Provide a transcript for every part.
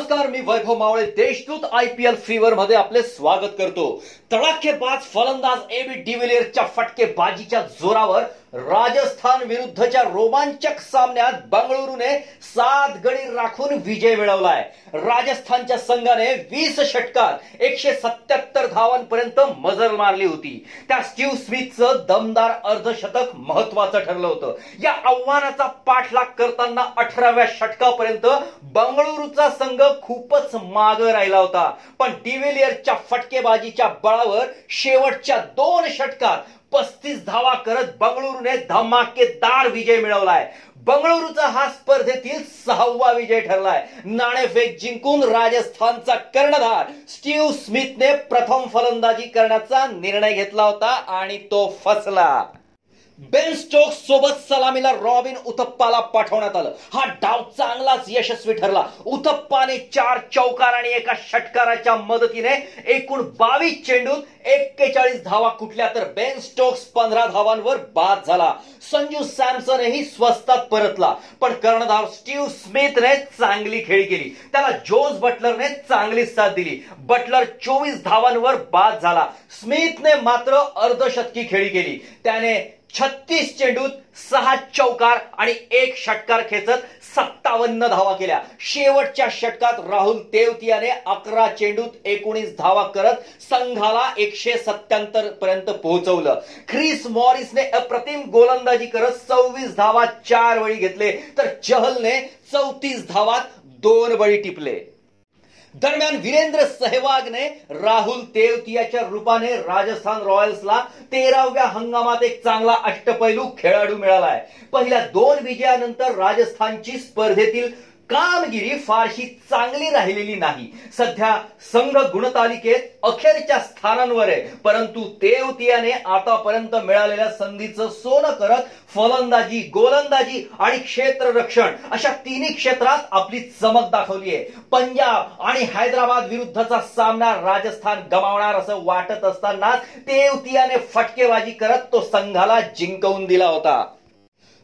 नमस्कार मी Vaibhav Mawale Deshdoot I P L fever मध्ये आपले स्वागत करतो. तडाखेबाज फलंदाज एबी डिव्हिलियरच्या फटकेबाजीच्या जोरावर राजस्थान विरुद्धच्या रोमांचक सामन्यात बंगळुरूने सात गडी राखून विजय मिळवलाय. राजस्थानच्या संघाने वीस षटकात एकशे सत्याहत्तर धावांपर्यंत मजल मारली होती. त्या स्टीव्ह स्मिथचं दमदार अर्धशतक महत्वाचं ठरलं होतं. या आव्हानाचा पाठलाग करताना अठराव्या षटकापर्यंत बंगळुरूचा संघ खूपच माग राहिला होता. पण डिव्हिलियरच्या फटकेबाजीच्या बळावर शेवटच्या दोन षटकात पस्तीस धावा करत बंगळुरूने धमाकेदार विजय मिळवलाय. बंगळुरूचा हा स्पर्धेतील सहावा विजय ठरलाय. नाणेफेक जिंकून राजस्थानचा कर्णधार स्टीव्ह स्मिथने प्रथम फलंदाजी करण्याचा निर्णय घेतला होता आणि तो फसला. बेन स्टोक्स सोबत सलामीला रॉबिन उथप्पाला पाठवण्यात आलं. हा डाव चांगलाच यशस्वी ठरला. उथप्पाने चार चौकार आणि एका षटकाराच्या मदतीने एकूण बावीस चेंडून एक्केचाळीस धावा कुठल्या तर बेन स्टोक्स पंधरा धावांवर बाद झाला. संजू सॅमसनही स्वस्तात परतला. पण कर्णधार स्टीव्ह स्मिथने चांगली खेळी केली. त्याला जोस बटलरने चांगली साथ दिली. बटलर चोवीस धावांवर बाद झाला. स्मिथने मात्र अर्धशतकी खेळी केली. त्याने छत्तीस चेंडूत सहा चौकार आणि एक षटकार खेचत सत्तावन्न धावा केल्या. शेवटच्या षटकात राहुल तेवतियाने अकरा चेंडूत एकोणीस धावा करत संघाला एकशे सत्याहत्तर पर्यंत पोहोचवलं. ख्रिस मॉरिसने अप्रतिम गोलंदाजी करत सव्वीस धावा चार बळी घेतले. तर चहलने चौतीस धावात दोन बळी टिपले. दरम्यान वीरेंद्र सहवागने राहुल तेवतियाच्या रूपाने राजस्थान रॉयल्सला तेराव्या हंगामात एक चांगला अष्टपैलू खेळाडू मिळालाय पहिल्या दोन विजयानंतर राजस्थानची स्पर्धेतील कामगिरी फारशी चांगली राहिलेली नाही. सध्या संघ गुणतालिकेत अखेरच्या स्थानांवर आहे. परंतु तेवतियाने आतापर्यंत मिळालेल्या संधीचं सोनं करत फलंदाजी गोलंदाजी आणि क्षेत्ररक्षण अशा तिन्ही क्षेत्रात आपली चमक दाखवली आहे. पंजाब आणि हैदराबाद विरुद्धचा सामना राजस्थान गमावणार असं वाटत असताना तेवतियाने फटकेबाजी करत तो संघाला जिंकवून दिला होता.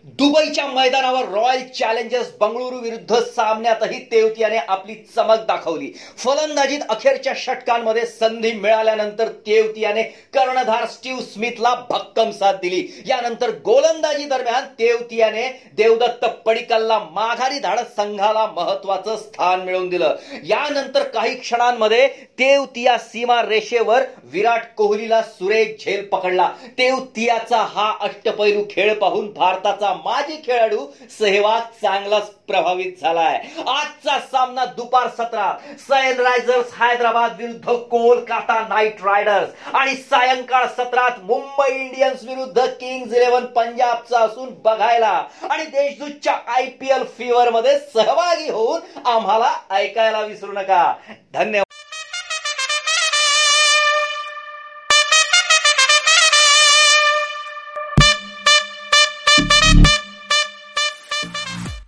दुबईच्या मैदानावर रॉयल चॅलेंजर्स बंगळुरू विरुद्ध सामन्यातही तेवतियाने आपली चमक दाखवली. फलंदाजीत अखेरच्या षटकांमध्ये संधी मिळाल्यानंतर तेवतियाने कर्णधार स्टीव्ह स्मिथला भक्कम साथ दिली. यानंतर गोलंदाजी दरम्यान तेवतियाने देवदत्त पडिकलला माघारी धाडत संघाला महत्वाचं स्थान मिळवून दिलं. यानंतर काही क्षणांमध्ये तेवतिया सीमा रेषेवर विराट कोहलीला सुरेख झेल पकडला. तेवतियाचा हा अष्टपैलू खेळ पाहून भारताचा माजी खेळाडू सेहवाग चांगलाच प्रभावित झालाय. आजचा सामना दुपार सत्रात सनरायझर्स हैदराबाद विरुद्ध कोलकाता नाईट रायडर्स आणि सायंकाळ सत्रात मुंबई इंडियन्स विरुद्ध किंग्ज इलेव्हन पंजाबचा असून बघायला. आणि देशदूतच्या आय पी एल फीवर मध्ये सहभागी होऊन आम्हाला ऐकायला विसरू नका. धन्यवाद.